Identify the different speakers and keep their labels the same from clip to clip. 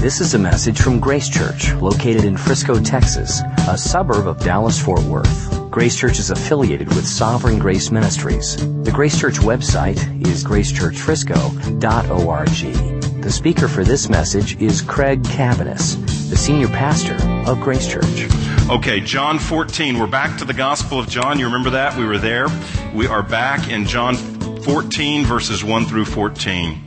Speaker 1: This is a message from Grace Church, located in Frisco, Texas, a suburb of Dallas Fort Worth. Grace Church is affiliated with Sovereign Grace Ministries. The Grace Church website is gracechurchfrisco.org. The speaker for this message is Craig Cabaniss, the senior pastor of Grace Church.
Speaker 2: Okay, John 14. We're back to the Gospel of John. You remember that? We were there. We are back in John 14, verses 1 through 14.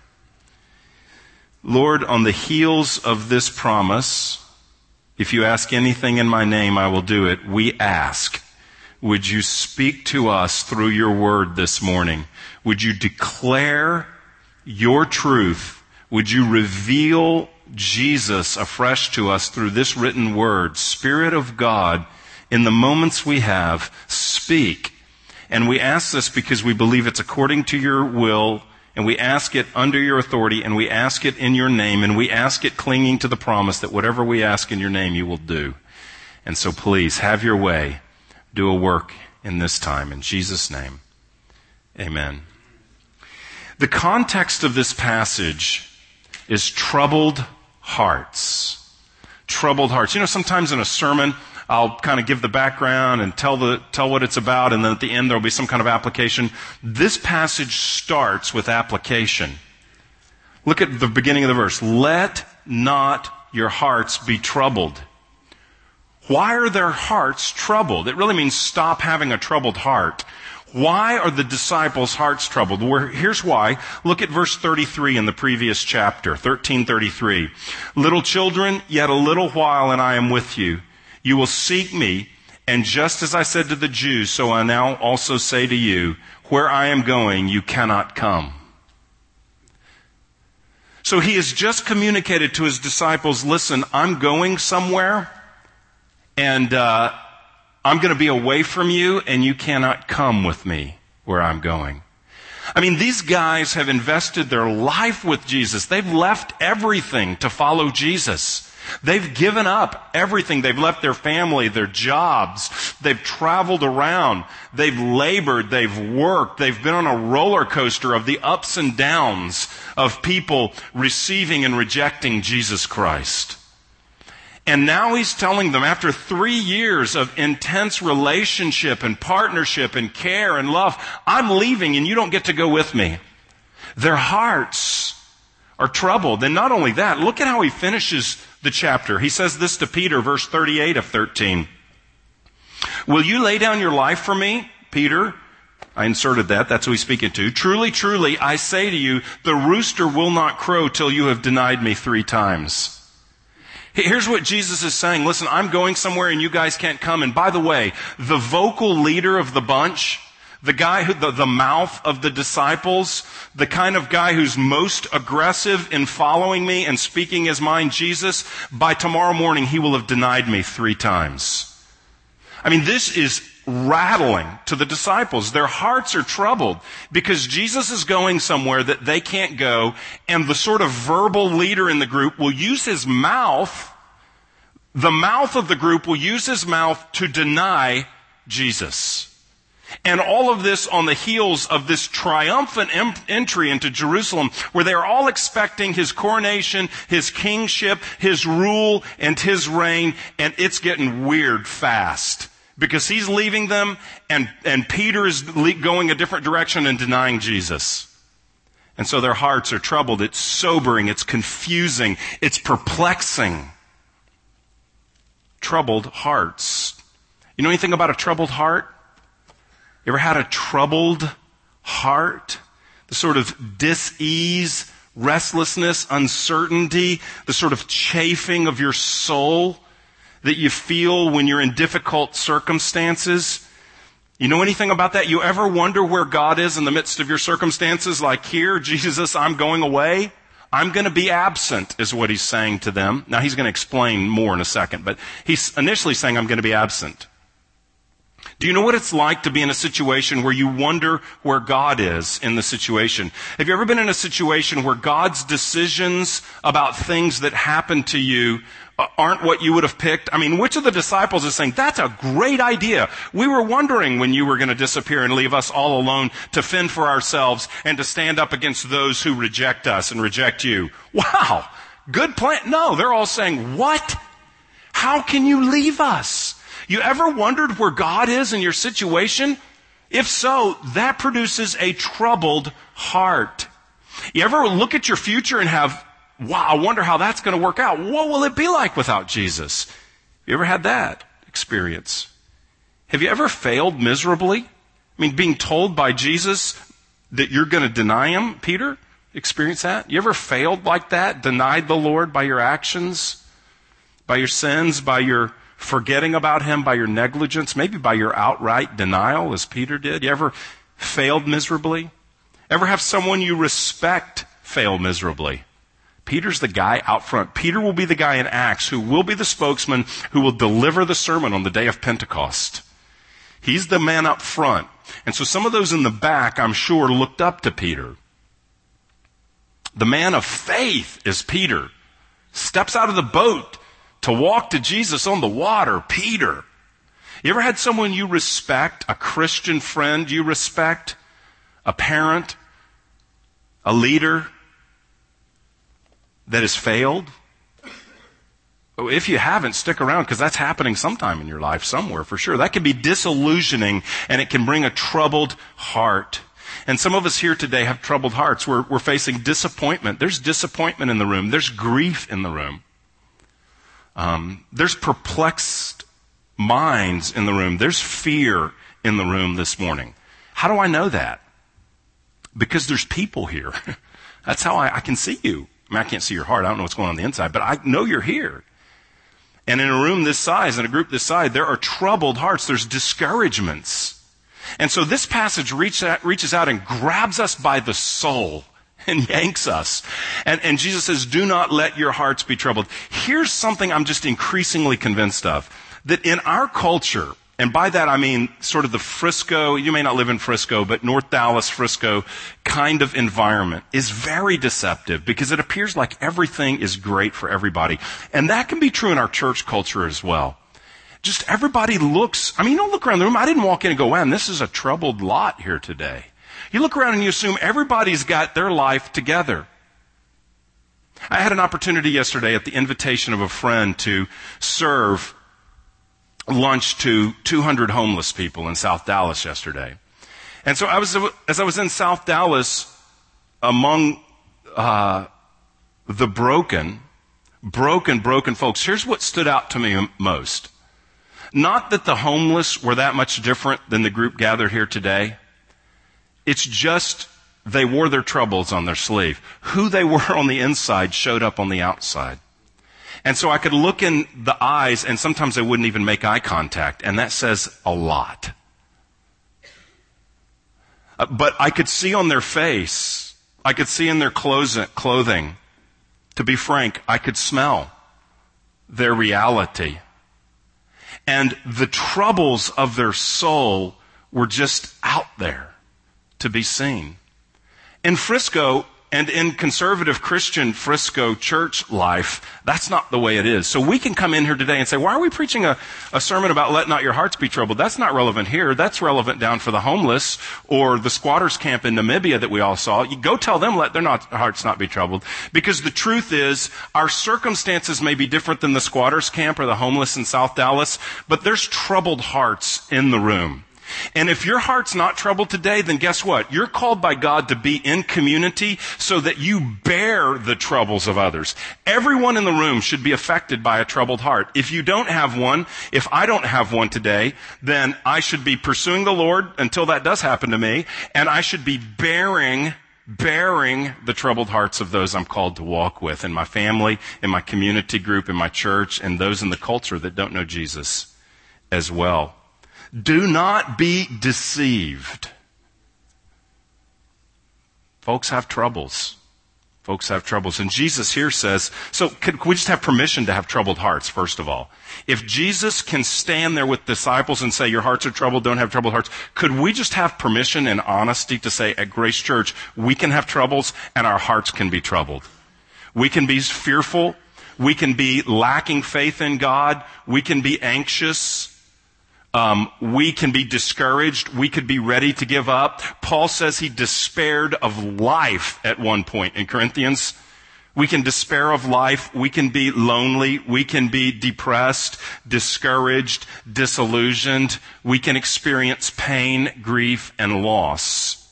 Speaker 2: Lord, on the heels of this promise, if you ask anything in my name, I will do it. We ask, would you speak to us through your word this morning? Would you declare your truth? Would you reveal Jesus afresh to us through this written word? Spirit of God, in the moments we have, speak. And we ask this because we believe it's according to your will and we ask it under your authority, and we ask it in your name, and we ask it clinging to the promise that whatever we ask in your name, you will do. And so please, have your way. Do a work in this time. In Jesus' name, amen. The context of this passage is troubled hearts. Troubled hearts. You know, sometimes in a sermon, I'll kind of give the background and tell the, tell what it's about, and then at the end there'll be some kind of application. This passage starts with application. Look at the beginning of the verse. Let not your hearts be troubled. Why are their hearts troubled? It really means stop having a troubled heart. Why are the disciples' hearts troubled? Well, here's why. Look at verse 33 in the previous chapter, 1333. Little children, yet a little while and I am with you. You will seek me, and just as I said to the Jews, so I now also say to you, where I am going, you cannot come. So he has just communicated to his disciples, listen, I'm going somewhere, and uh, I'm going to be away from you, and you cannot come with me where I'm going. I mean, these guys have invested their life with Jesus. They've left everything to follow Jesus. They've given up everything. They've left their family, their jobs. They've traveled around. They've labored. They've worked. They've been on a roller coaster of the ups and downs of people receiving and rejecting Jesus Christ. And now he's telling them after three years of intense relationship and partnership and care and love, I'm leaving and you don't get to go with me. Their hearts are troubled. And not only that, look at how he finishes the chapter. He says this to Peter, verse 38 of 13. Will you lay down your life for me, Peter? I inserted that. That's who he's speaking to. Truly, truly, I say to you, the rooster will not crow till you have denied me three times. Here's what Jesus is saying. Listen, I'm going somewhere and you guys can't come. And by the way, the vocal leader of the bunch, the guy who, the, the mouth of the disciples, the kind of guy who's most aggressive in following me and speaking his mind, Jesus, by tomorrow morning he will have denied me three times. I mean, this is rattling to the disciples. Their hearts are troubled because Jesus is going somewhere that they can't go, and the sort of verbal leader in the group will use his mouth, the mouth of the group will use his mouth to deny Jesus. And all of this on the heels of this triumphant entry into Jerusalem where they are all expecting his coronation, his kingship, his rule, and his reign, and it's getting weird fast because he's leaving them and, and Peter is going a different direction and denying Jesus. And so their hearts are troubled. It's sobering. It's confusing. It's perplexing. Troubled hearts. You know anything about a troubled heart? You ever had a troubled heart? The sort of dis-ease, restlessness, uncertainty, the sort of chafing of your soul that you feel when you're in difficult circumstances. You know anything about that? You ever wonder where God is in the midst of your circumstances? Like here, Jesus, I'm going away. I'm going to be absent is what he's saying to them. Now he's going to explain more in a second, but he's initially saying I'm going to be absent. Do you know what it's like to be in a situation where you wonder where God is in the situation? Have you ever been in a situation where God's decisions about things that happen to you uh, aren't what you would have picked? I mean, which of the disciples is saying, that's a great idea. We were wondering when you were going to disappear and leave us all alone to fend for ourselves and to stand up against those who reject us and reject you. Wow. Good plan. No, they're all saying, what? How can you leave us? You ever wondered where God is in your situation? If so, that produces a troubled heart. You ever look at your future and have, wow, I wonder how that's going to work out. What will it be like without Jesus? You ever had that experience? Have you ever failed miserably? I mean, being told by Jesus that you're going to deny him, Peter? Experience that? You ever failed like that? Denied the Lord by your actions? By your sins? By your forgetting about him by your negligence, maybe by your outright denial, as Peter did? You ever failed miserably? Ever have someone you respect fail miserably? Peter's the guy out front. Peter will be the guy in Acts who will be the spokesman who will deliver the sermon on the day of Pentecost. He's the man up front. And so some of those in the back, I'm sure, looked up to Peter. The man of faith is Peter. Steps out of the boat to walk to Jesus on the water, Peter. You ever had someone you respect, a Christian friend you respect, a parent, a leader that has failed? Oh, if you haven't, stick around because that's happening sometime in your life somewhere for sure. That can be disillusioning and it can bring a troubled heart. And some of us here today have troubled hearts. We're, we're facing disappointment. There's disappointment in the room. There's grief in the room. Um, there's perplexed minds in the room. There's fear in the room this morning. How do I know that? Because there's people here. That's how I, I, can see you. I mean, I can't see your heart. I don't know what's going on, on the inside, but I know you're here. And in a room this size, in a group this size, there are troubled hearts. There's discouragements. And so this passage reach out, reaches out and grabs us by the soul and yanks us. And, and Jesus says, do not let your hearts be troubled. Here's something I'm just increasingly convinced of. That in our culture, and by that I mean sort of the Frisco, you may not live in Frisco, but North Dallas, Frisco kind of environment is very deceptive because it appears like everything is great for everybody. And that can be true in our church culture as well. Just everybody looks, I mean, don't look around the room. I didn't walk in and go, man, this is a troubled lot here today. You look around and you assume everybody's got their life together. I had an opportunity yesterday at the invitation of a friend to serve lunch to 200 homeless people in South Dallas yesterday. And so I was, as I was in South Dallas among uh, the broken, broken, broken folks, here's what stood out to me most. Not that the homeless were that much different than the group gathered here today. It's just they wore their troubles on their sleeve. Who they were on the inside showed up on the outside. And so I could look in the eyes and sometimes I wouldn't even make eye contact. And that says a lot. Uh, but I could see on their face, I could see in their clothing, to be frank, I could smell their reality. And the troubles of their soul were just out there to be seen. In Frisco, and in conservative Christian Frisco church life, that's not the way it is. So we can come in here today and say, why are we preaching a, a sermon about let not your hearts be troubled? That's not relevant here. That's relevant down for the homeless or the squatters camp in Namibia that we all saw. You go tell them let their not, hearts not be troubled. Because the truth is, our circumstances may be different than the squatters camp or the homeless in South Dallas, but there's troubled hearts in the room. And if your heart's not troubled today, then guess what? You're called by God to be in community so that you bear the troubles of others. Everyone in the room should be affected by a troubled heart. If you don't have one, if I don't have one today, then I should be pursuing the Lord until that does happen to me, and I should be bearing bearing the troubled hearts of those I'm called to walk with in my family, in my community group, in my church, and those in the culture that don't know Jesus as well. Do not be deceived. Folks have troubles. Folks have troubles. And Jesus here says, so could we just have permission to have troubled hearts, first of all? If Jesus can stand there with disciples and say, your hearts are troubled, don't have troubled hearts, could we just have permission and honesty to say at Grace Church, we can have troubles and our hearts can be troubled? We can be fearful. We can be lacking faith in God. We can be anxious. Um, we can be discouraged. We could be ready to give up. Paul says he despaired of life at one point in Corinthians. We can despair of life. We can be lonely. We can be depressed, discouraged, disillusioned. We can experience pain, grief, and loss.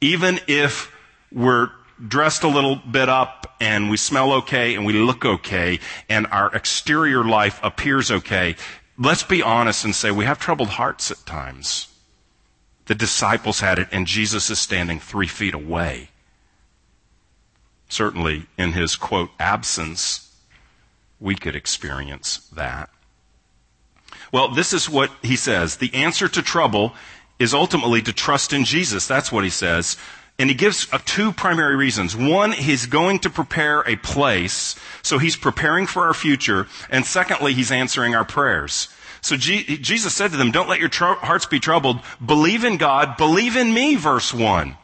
Speaker 2: Even if we're dressed a little bit up and we smell okay and we look okay and our exterior life appears okay, let's be honest and say we have troubled hearts at times. The disciples had it, and Jesus is standing three feet away. Certainly, in his quote, absence, we could experience that. Well, this is what he says. The answer to trouble is ultimately to trust in Jesus. That's what he says. And he gives uh, two primary reasons. One, he's going to prepare a place, so he's preparing for our future. And secondly, he's answering our prayers. So G- Jesus said to them, don't let your tr- hearts be troubled. Believe in God. Believe in me, verse 1.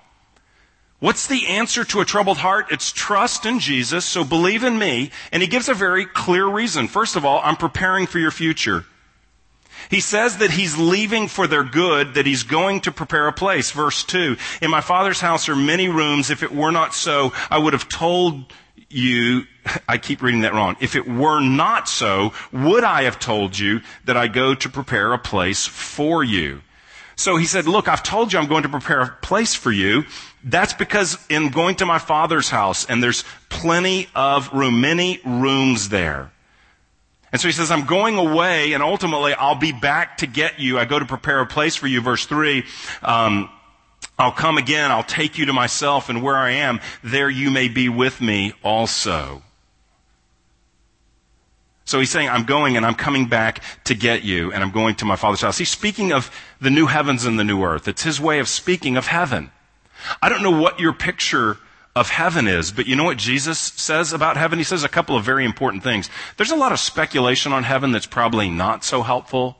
Speaker 2: What's the answer to a troubled heart? It's trust in Jesus, so believe in me. And he gives a very clear reason. First of all, I'm preparing for your future. He says that he's leaving for their good, that he's going to prepare a place. Verse 2. In my father's house are many rooms. If it were not so, I would have told you, I keep reading that wrong. If it were not so, would I have told you that I go to prepare a place for you? So he said, look, I've told you I'm going to prepare a place for you. That's because in going to my father's house, and there's plenty of room, many rooms there. And so he says, I'm going away and ultimately I'll be back to get you. I go to prepare a place for you. Verse three, um, I'll come again. I'll take you to myself and where I am, there you may be with me also. So he's saying, I'm going and I'm coming back to get you and I'm going to my father's house. He's speaking of the new heavens and the new earth. It's his way of speaking of heaven. I don't know what your picture of heaven is. But you know what Jesus says about heaven? He says a couple of very important things. There's a lot of speculation on heaven that's probably not so helpful.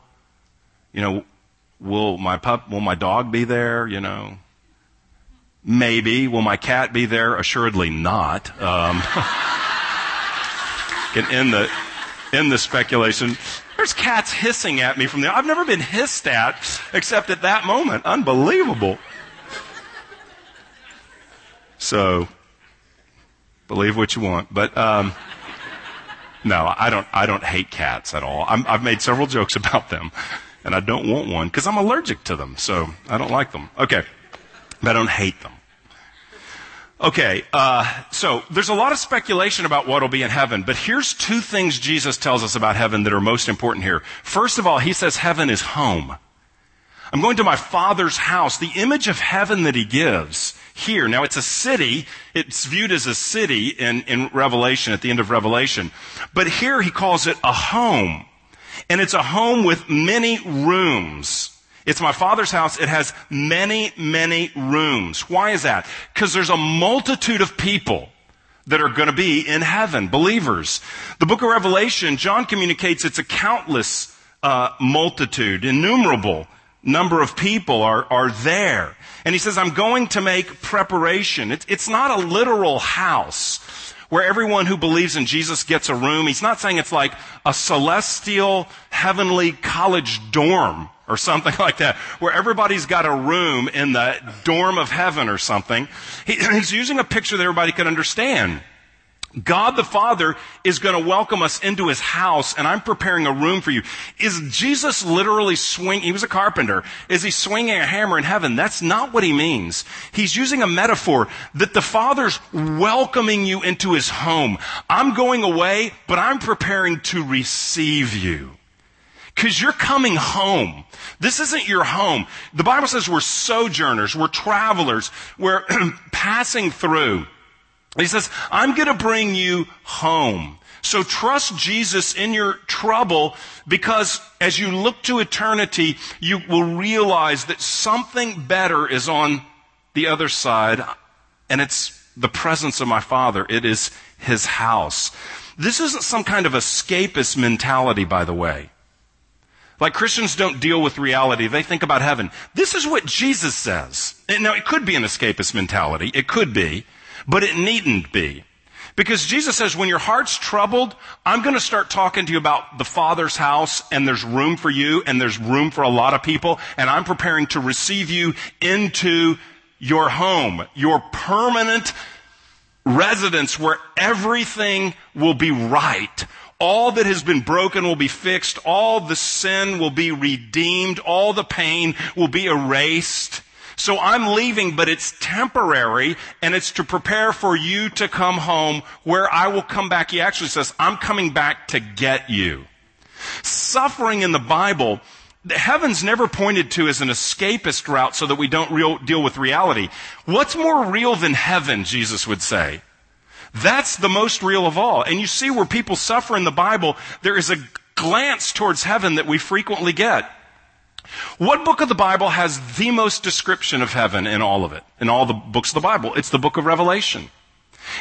Speaker 2: You know, will my pup, will my dog be there? You know, maybe. Will my cat be there? Assuredly not. Um, in the, in the speculation, there's cats hissing at me from there. I've never been hissed at except at that moment. Unbelievable. So, believe what you want. But, um, no, I don't, I don't hate cats at all. i have made several jokes about them, and I don't want one because I'm allergic to them, so I don't like them. Okay. But I don't hate them. Okay, uh, so there's a lot of speculation about what will be in heaven, but here's two things Jesus tells us about heaven that are most important here. First of all, he says heaven is home. I'm going to my Father's house. The image of heaven that he gives here. Now it's a city. It's viewed as a city in, in Revelation, at the end of Revelation. But here he calls it a home. And it's a home with many rooms. It's my father's house. It has many, many rooms. Why is that? Because there's a multitude of people that are going to be in heaven, believers. The book of Revelation, John communicates it's a countless uh, multitude, innumerable number of people are, are there. And he says, I'm going to make preparation. It's, it's not a literal house where everyone who believes in Jesus gets a room. He's not saying it's like a celestial, heavenly college dorm or something like that, where everybody's got a room in the dorm of heaven or something. He, he's using a picture that everybody could understand. God the Father is going to welcome us into his house and I'm preparing a room for you. Is Jesus literally swinging, he was a carpenter, is he swinging a hammer in heaven? That's not what he means. He's using a metaphor that the Father's welcoming you into his home. I'm going away, but I'm preparing to receive you. Cause you're coming home. This isn't your home. The Bible says we're sojourners, we're travelers, we're passing through. He says, I'm going to bring you home. So trust Jesus in your trouble because as you look to eternity, you will realize that something better is on the other side and it's the presence of my Father. It is His house. This isn't some kind of escapist mentality, by the way. Like Christians don't deal with reality. They think about heaven. This is what Jesus says. Now, it could be an escapist mentality. It could be. But it needn't be. Because Jesus says, when your heart's troubled, I'm going to start talking to you about the Father's house and there's room for you and there's room for a lot of people and I'm preparing to receive you into your home, your permanent residence where everything will be right. All that has been broken will be fixed. All the sin will be redeemed. All the pain will be erased. So I'm leaving, but it's temporary and it's to prepare for you to come home where I will come back. He actually says, I'm coming back to get you. Suffering in the Bible, heaven's never pointed to as an escapist route so that we don't real, deal with reality. What's more real than heaven, Jesus would say? That's the most real of all. And you see where people suffer in the Bible, there is a glance towards heaven that we frequently get. What book of the Bible has the most description of heaven in all of it? In all the books of the Bible? It's the book of Revelation.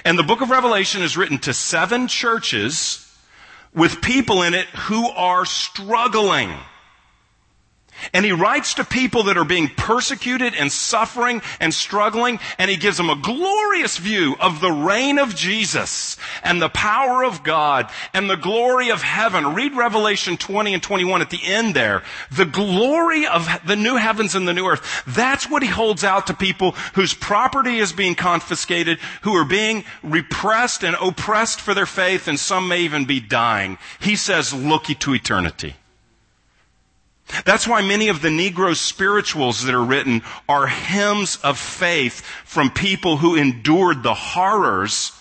Speaker 2: And the book of Revelation is written to seven churches with people in it who are struggling. And he writes to people that are being persecuted and suffering and struggling, and he gives them a glorious view of the reign of Jesus and the power of God and the glory of heaven. Read Revelation 20 and 21 at the end there. The glory of the new heavens and the new earth. That's what he holds out to people whose property is being confiscated, who are being repressed and oppressed for their faith, and some may even be dying. He says, look to eternity. That's why many of the Negro spirituals that are written are hymns of faith from people who endured the horrors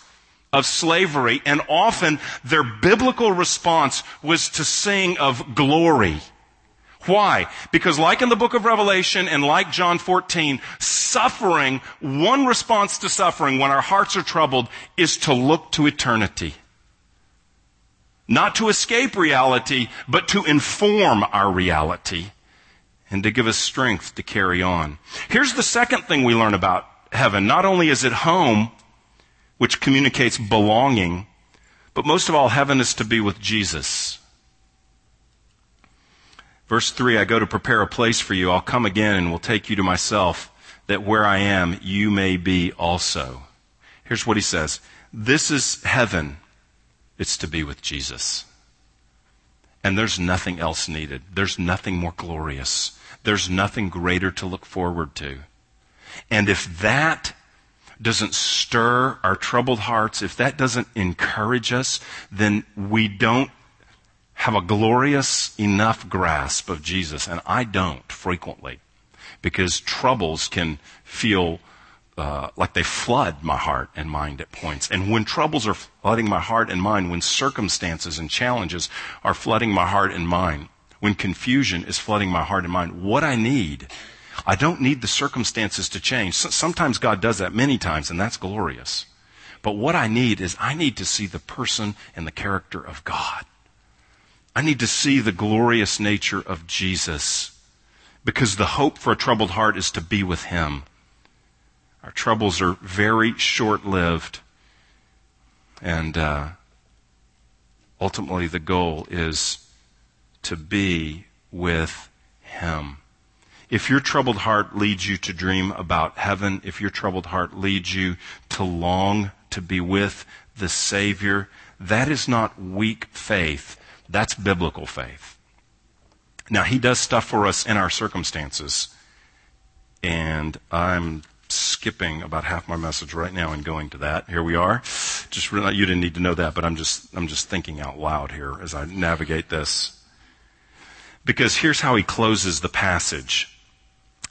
Speaker 2: of slavery, and often their biblical response was to sing of glory. Why? Because like in the book of Revelation and like John 14, suffering, one response to suffering when our hearts are troubled is to look to eternity. Not to escape reality, but to inform our reality and to give us strength to carry on. Here's the second thing we learn about heaven. Not only is it home, which communicates belonging, but most of all, heaven is to be with Jesus. Verse 3 I go to prepare a place for you. I'll come again and will take you to myself, that where I am, you may be also. Here's what he says This is heaven it's to be with Jesus. And there's nothing else needed. There's nothing more glorious. There's nothing greater to look forward to. And if that doesn't stir our troubled hearts, if that doesn't encourage us, then we don't have a glorious enough grasp of Jesus. And I don't frequently because troubles can feel uh, like they flood my heart and mind at points. And when troubles are flooding my heart and mind, when circumstances and challenges are flooding my heart and mind, when confusion is flooding my heart and mind, what I need, I don't need the circumstances to change. Sometimes God does that many times, and that's glorious. But what I need is I need to see the person and the character of God. I need to see the glorious nature of Jesus because the hope for a troubled heart is to be with Him. Our troubles are very short lived. And uh, ultimately, the goal is to be with Him. If your troubled heart leads you to dream about heaven, if your troubled heart leads you to long to be with the Savior, that is not weak faith. That's biblical faith. Now, He does stuff for us in our circumstances. And I'm skipping about half my message right now and going to that. Here we are. Just you didn't need to know that, but I'm just, I'm just thinking out loud here as I navigate this. Because here's how he closes the passage.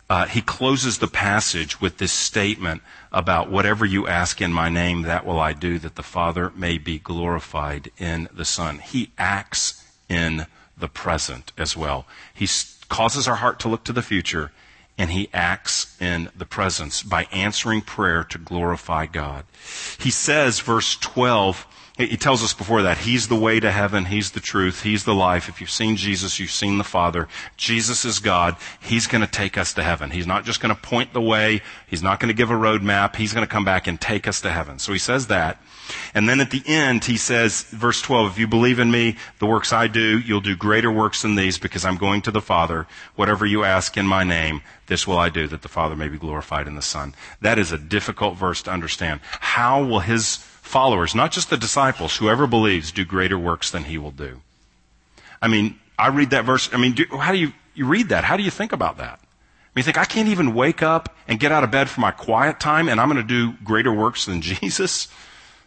Speaker 2: Uh, he closes the passage with this statement about whatever you ask in my name, that will I do, that the Father may be glorified in the Son. He acts in the present as well. He causes our heart to look to the future, and he acts in the presence by answering prayer to glorify God. He says, verse 12, he tells us before that, He's the way to heaven. He's the truth. He's the life. If you've seen Jesus, you've seen the Father. Jesus is God. He's going to take us to heaven. He's not just going to point the way. He's not going to give a roadmap. He's going to come back and take us to heaven. So he says that. And then at the end, he says, verse 12, if you believe in me, the works I do, you'll do greater works than these because I'm going to the Father. Whatever you ask in my name, this will I do that the Father may be glorified in the Son. That is a difficult verse to understand. How will his followers, not just the disciples, whoever believes, do greater works than he will do. I mean, I read that verse. I mean, do, how do you, you read that? How do you think about that? I mean, you think, I can't even wake up and get out of bed for my quiet time and I'm going to do greater works than Jesus?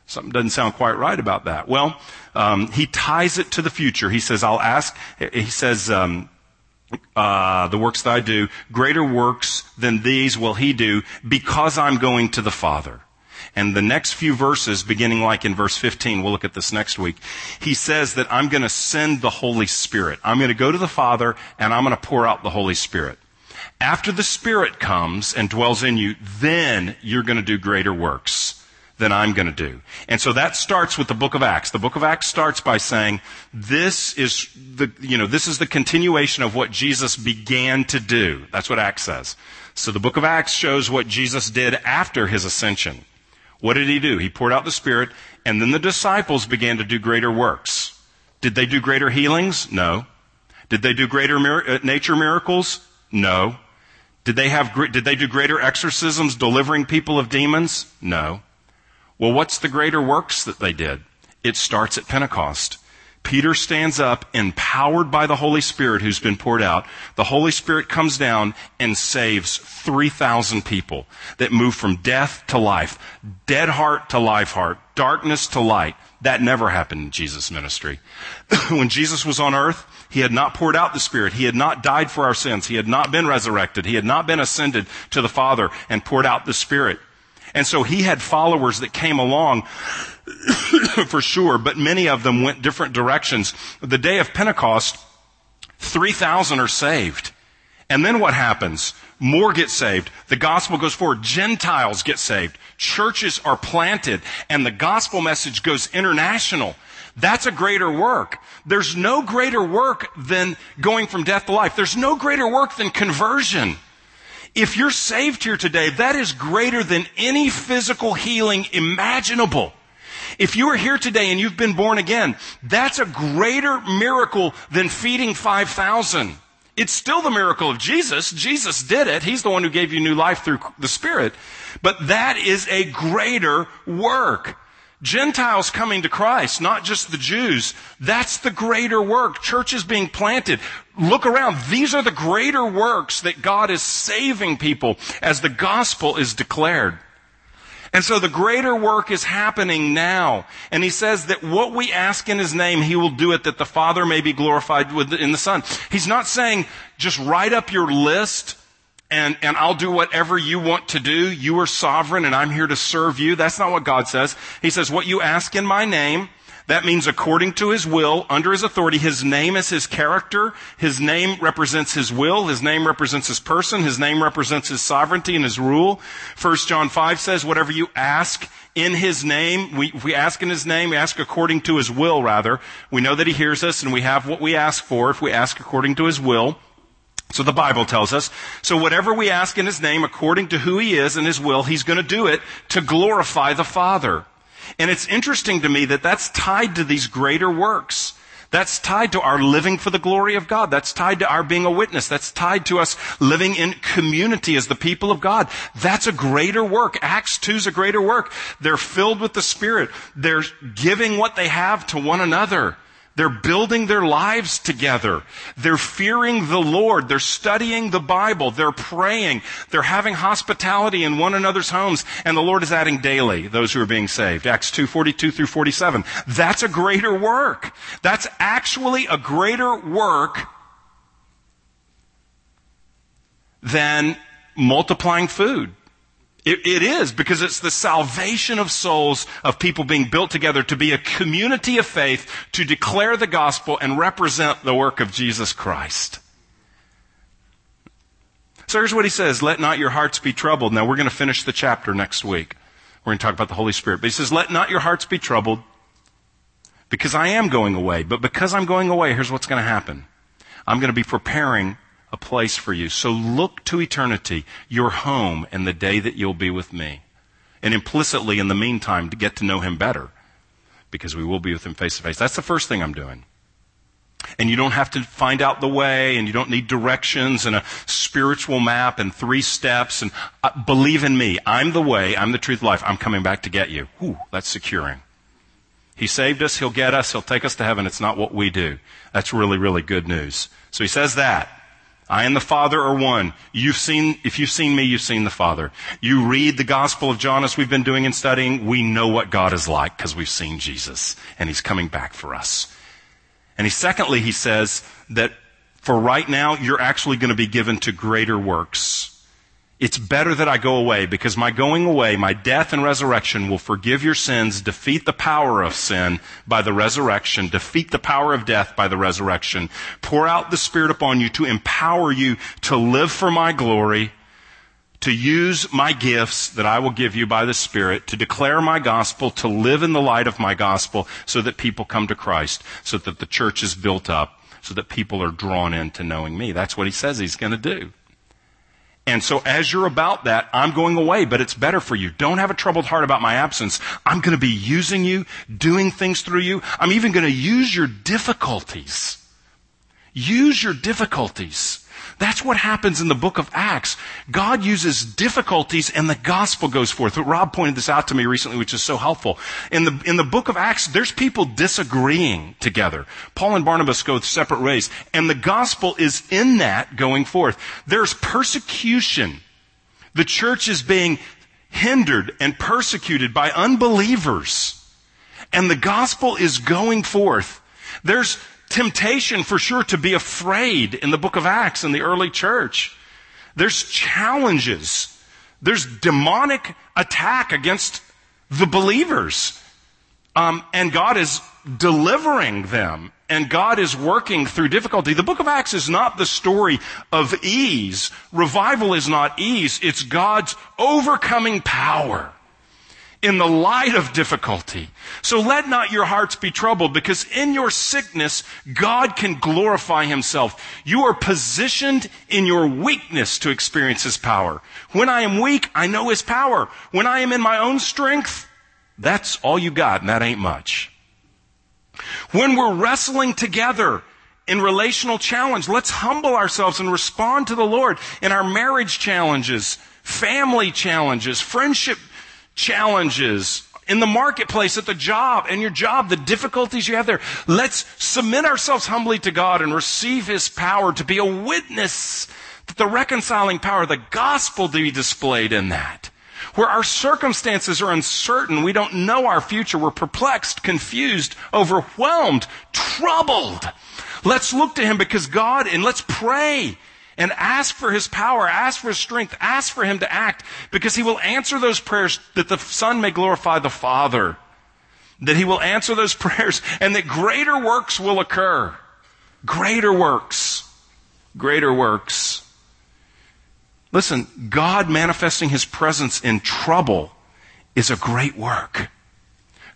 Speaker 2: Something doesn't sound quite right about that. Well, um, he ties it to the future. He says, I'll ask, he says, um, uh, the works that I do, greater works than these will he do because I'm going to the Father. And the next few verses, beginning like in verse 15, we'll look at this next week, he says that I'm going to send the Holy Spirit. I'm going to go to the Father and I'm going to pour out the Holy Spirit. After the Spirit comes and dwells in you, then you're going to do greater works than I'm going to do. And so that starts with the book of Acts. The book of Acts starts by saying, this is the, you know, this is the continuation of what Jesus began to do. That's what Acts says. So the book of Acts shows what Jesus did after his ascension. What did he do? He poured out the Spirit, and then the disciples began to do greater works. Did they do greater healings? No. Did they do greater mir- uh, nature miracles? No. Did they have, did they do greater exorcisms delivering people of demons? No. Well, what's the greater works that they did? It starts at Pentecost. Peter stands up, empowered by the Holy Spirit who's been poured out. The Holy Spirit comes down and saves 3,000 people that move from death to life, dead heart to life heart, darkness to light. That never happened in Jesus' ministry. when Jesus was on earth, he had not poured out the Spirit. He had not died for our sins. He had not been resurrected. He had not been ascended to the Father and poured out the Spirit. And so he had followers that came along for sure, but many of them went different directions. The day of Pentecost, 3,000 are saved. And then what happens? More get saved. The gospel goes forward. Gentiles get saved. Churches are planted and the gospel message goes international. That's a greater work. There's no greater work than going from death to life. There's no greater work than conversion. If you're saved here today, that is greater than any physical healing imaginable. If you are here today and you've been born again, that's a greater miracle than feeding 5,000. It's still the miracle of Jesus. Jesus did it. He's the one who gave you new life through the Spirit. But that is a greater work. Gentiles coming to Christ, not just the Jews. That's the greater work. Churches being planted. Look around. These are the greater works that God is saving people as the gospel is declared. And so the greater work is happening now. And he says that what we ask in his name, he will do it that the Father may be glorified in the Son. He's not saying just write up your list and, and I'll do whatever you want to do. You are sovereign and I'm here to serve you. That's not what God says. He says, what you ask in my name, That means according to his will, under his authority. His name is his character. His name represents his will. His name represents his person. His name represents his sovereignty and his rule. 1 John 5 says, whatever you ask in his name, we, we ask in his name, we ask according to his will, rather. We know that he hears us and we have what we ask for if we ask according to his will. So the Bible tells us. So whatever we ask in his name, according to who he is and his will, he's going to do it to glorify the Father. And it's interesting to me that that's tied to these greater works. That's tied to our living for the glory of God. That's tied to our being a witness. That's tied to us living in community as the people of God. That's a greater work. Acts 2 is a greater work. They're filled with the Spirit. They're giving what they have to one another. They're building their lives together. They're fearing the Lord. They're studying the Bible. They're praying. They're having hospitality in one another's homes. And the Lord is adding daily those who are being saved. Acts 2, 42 through 47. That's a greater work. That's actually a greater work than multiplying food. It, it is because it's the salvation of souls of people being built together to be a community of faith to declare the gospel and represent the work of Jesus Christ. So here's what he says. Let not your hearts be troubled. Now we're going to finish the chapter next week. We're going to talk about the Holy Spirit. But he says, let not your hearts be troubled because I am going away. But because I'm going away, here's what's going to happen. I'm going to be preparing a place for you. So look to eternity, your home, and the day that you'll be with me. And implicitly, in the meantime, to get to know him better, because we will be with him face to face. That's the first thing I'm doing. And you don't have to find out the way, and you don't need directions and a spiritual map and three steps. And uh, believe in me, I'm the way, I'm the truth, of life. I'm coming back to get you. Whew, that's securing. He saved us, He'll get us, He'll take us to heaven. It's not what we do. That's really, really good news. So He says that. I and the Father are one. You've seen, if you've seen me, you've seen the Father. You read the Gospel of John as we've been doing and studying, we know what God is like because we've seen Jesus and He's coming back for us. And he, secondly, he says that for right now, you're actually going to be given to greater works. It's better that I go away because my going away, my death and resurrection will forgive your sins, defeat the power of sin by the resurrection, defeat the power of death by the resurrection, pour out the Spirit upon you to empower you to live for my glory, to use my gifts that I will give you by the Spirit, to declare my gospel, to live in the light of my gospel so that people come to Christ, so that the church is built up, so that people are drawn into knowing me. That's what he says he's going to do. And so as you're about that, I'm going away, but it's better for you. Don't have a troubled heart about my absence. I'm going to be using you, doing things through you. I'm even going to use your difficulties. Use your difficulties that's what happens in the book of Acts. God uses difficulties and the gospel goes forth. Rob pointed this out to me recently, which is so helpful. In the, in the book of Acts, there's people disagreeing together. Paul and Barnabas go separate ways, and the gospel is in that going forth. There's persecution. The church is being hindered and persecuted by unbelievers. And the gospel is going forth. There's temptation for sure to be afraid in the book of Acts in the early church. There's challenges. There's demonic attack against the believers. Um, and God is delivering them and God is working through difficulty. The book of Acts is not the story of ease. Revival is not ease. It's God's overcoming power in the light of difficulty. So let not your hearts be troubled because in your sickness, God can glorify himself. You are positioned in your weakness to experience his power. When I am weak, I know his power. When I am in my own strength, that's all you got and that ain't much. When we're wrestling together, in relational challenge. Let's humble ourselves and respond to the Lord in our marriage challenges, family challenges, friendship challenges in the marketplace, at the job, and your job, the difficulties you have there. Let's submit ourselves humbly to God and receive His power to be a witness that the reconciling power of the gospel to be displayed in that. Where our circumstances are uncertain, we don't know our future, we're perplexed, confused, overwhelmed, troubled. Let's look to Him because God, and let's pray and ask for his power, ask for his strength, ask for him to act because he will answer those prayers that the Son may glorify the Father. that he will answer those prayers and that greater works will occur. Greater works. Greater works. Listen, God manifesting his presence in trouble is a great work.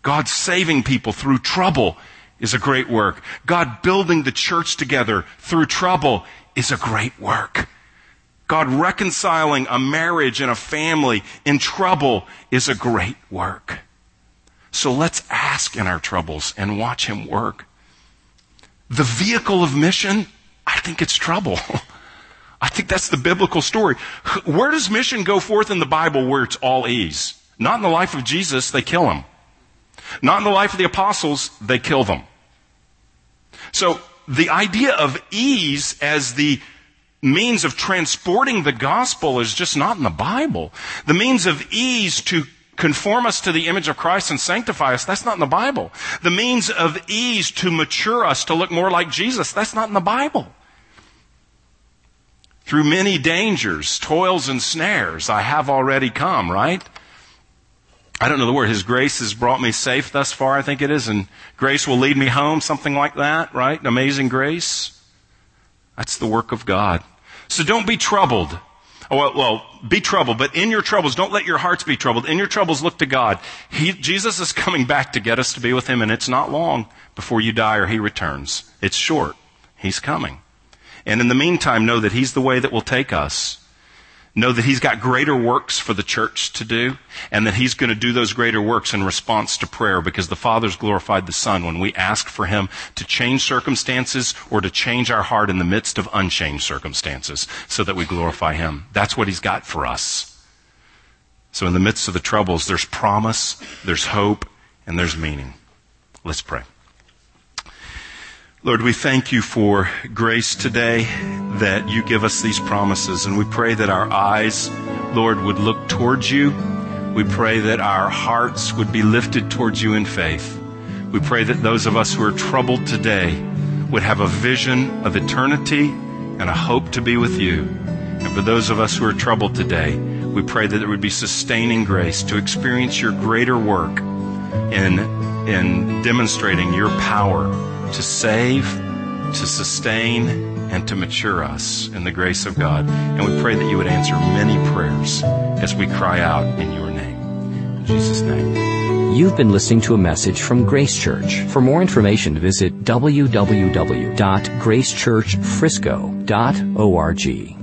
Speaker 2: God saving people through trouble is a great work. God building the church together through trouble is a great work. God reconciling a marriage and a family in trouble is a great work. So let's ask in our troubles and watch Him work. The vehicle of mission, I think it's trouble. I think that's the biblical story. Where does mission go forth in the Bible where it's all ease? Not in the life of Jesus, they kill him. Not in the life of the apostles, they kill them. So the idea of ease as the means of transporting the gospel is just not in the Bible. The means of ease to conform us to the image of Christ and sanctify us, that's not in the Bible. The means of ease to mature us to look more like Jesus, that's not in the Bible. Through many dangers, toils, and snares, I have already come, right? I don't know the word. His grace has brought me safe thus far, I think it is, and grace will lead me home, something like that, right? Amazing grace. That's the work of God. So don't be troubled. Oh, well, well, be troubled, but in your troubles, don't let your hearts be troubled. In your troubles, look to God. He, Jesus is coming back to get us to be with Him, and it's not long before you die or He returns. It's short. He's coming. And in the meantime, know that He's the way that will take us know that he's got greater works for the church to do and that he's going to do those greater works in response to prayer because the father's glorified the son when we ask for him to change circumstances or to change our heart in the midst of unchanged circumstances so that we glorify him. That's what he's got for us. So in the midst of the troubles there's promise there's hope and there's meaning. Let's pray Lord, we thank you for grace today that you give us these promises. And we pray that our eyes, Lord, would look towards you. We pray that our hearts would be lifted towards you in faith. We pray that those of us who are troubled today would have a vision of eternity and a hope to be with you. And for those of us who are troubled today, we pray that there would be sustaining grace to experience your greater work in, in demonstrating your power to save, to sustain, and to mature us in the grace of God. And we pray that you would answer many prayers as we cry out in your name. In Jesus' name.
Speaker 1: You've been listening to a message from Grace Church. For more information, visit www.gracechurchfrisco.org.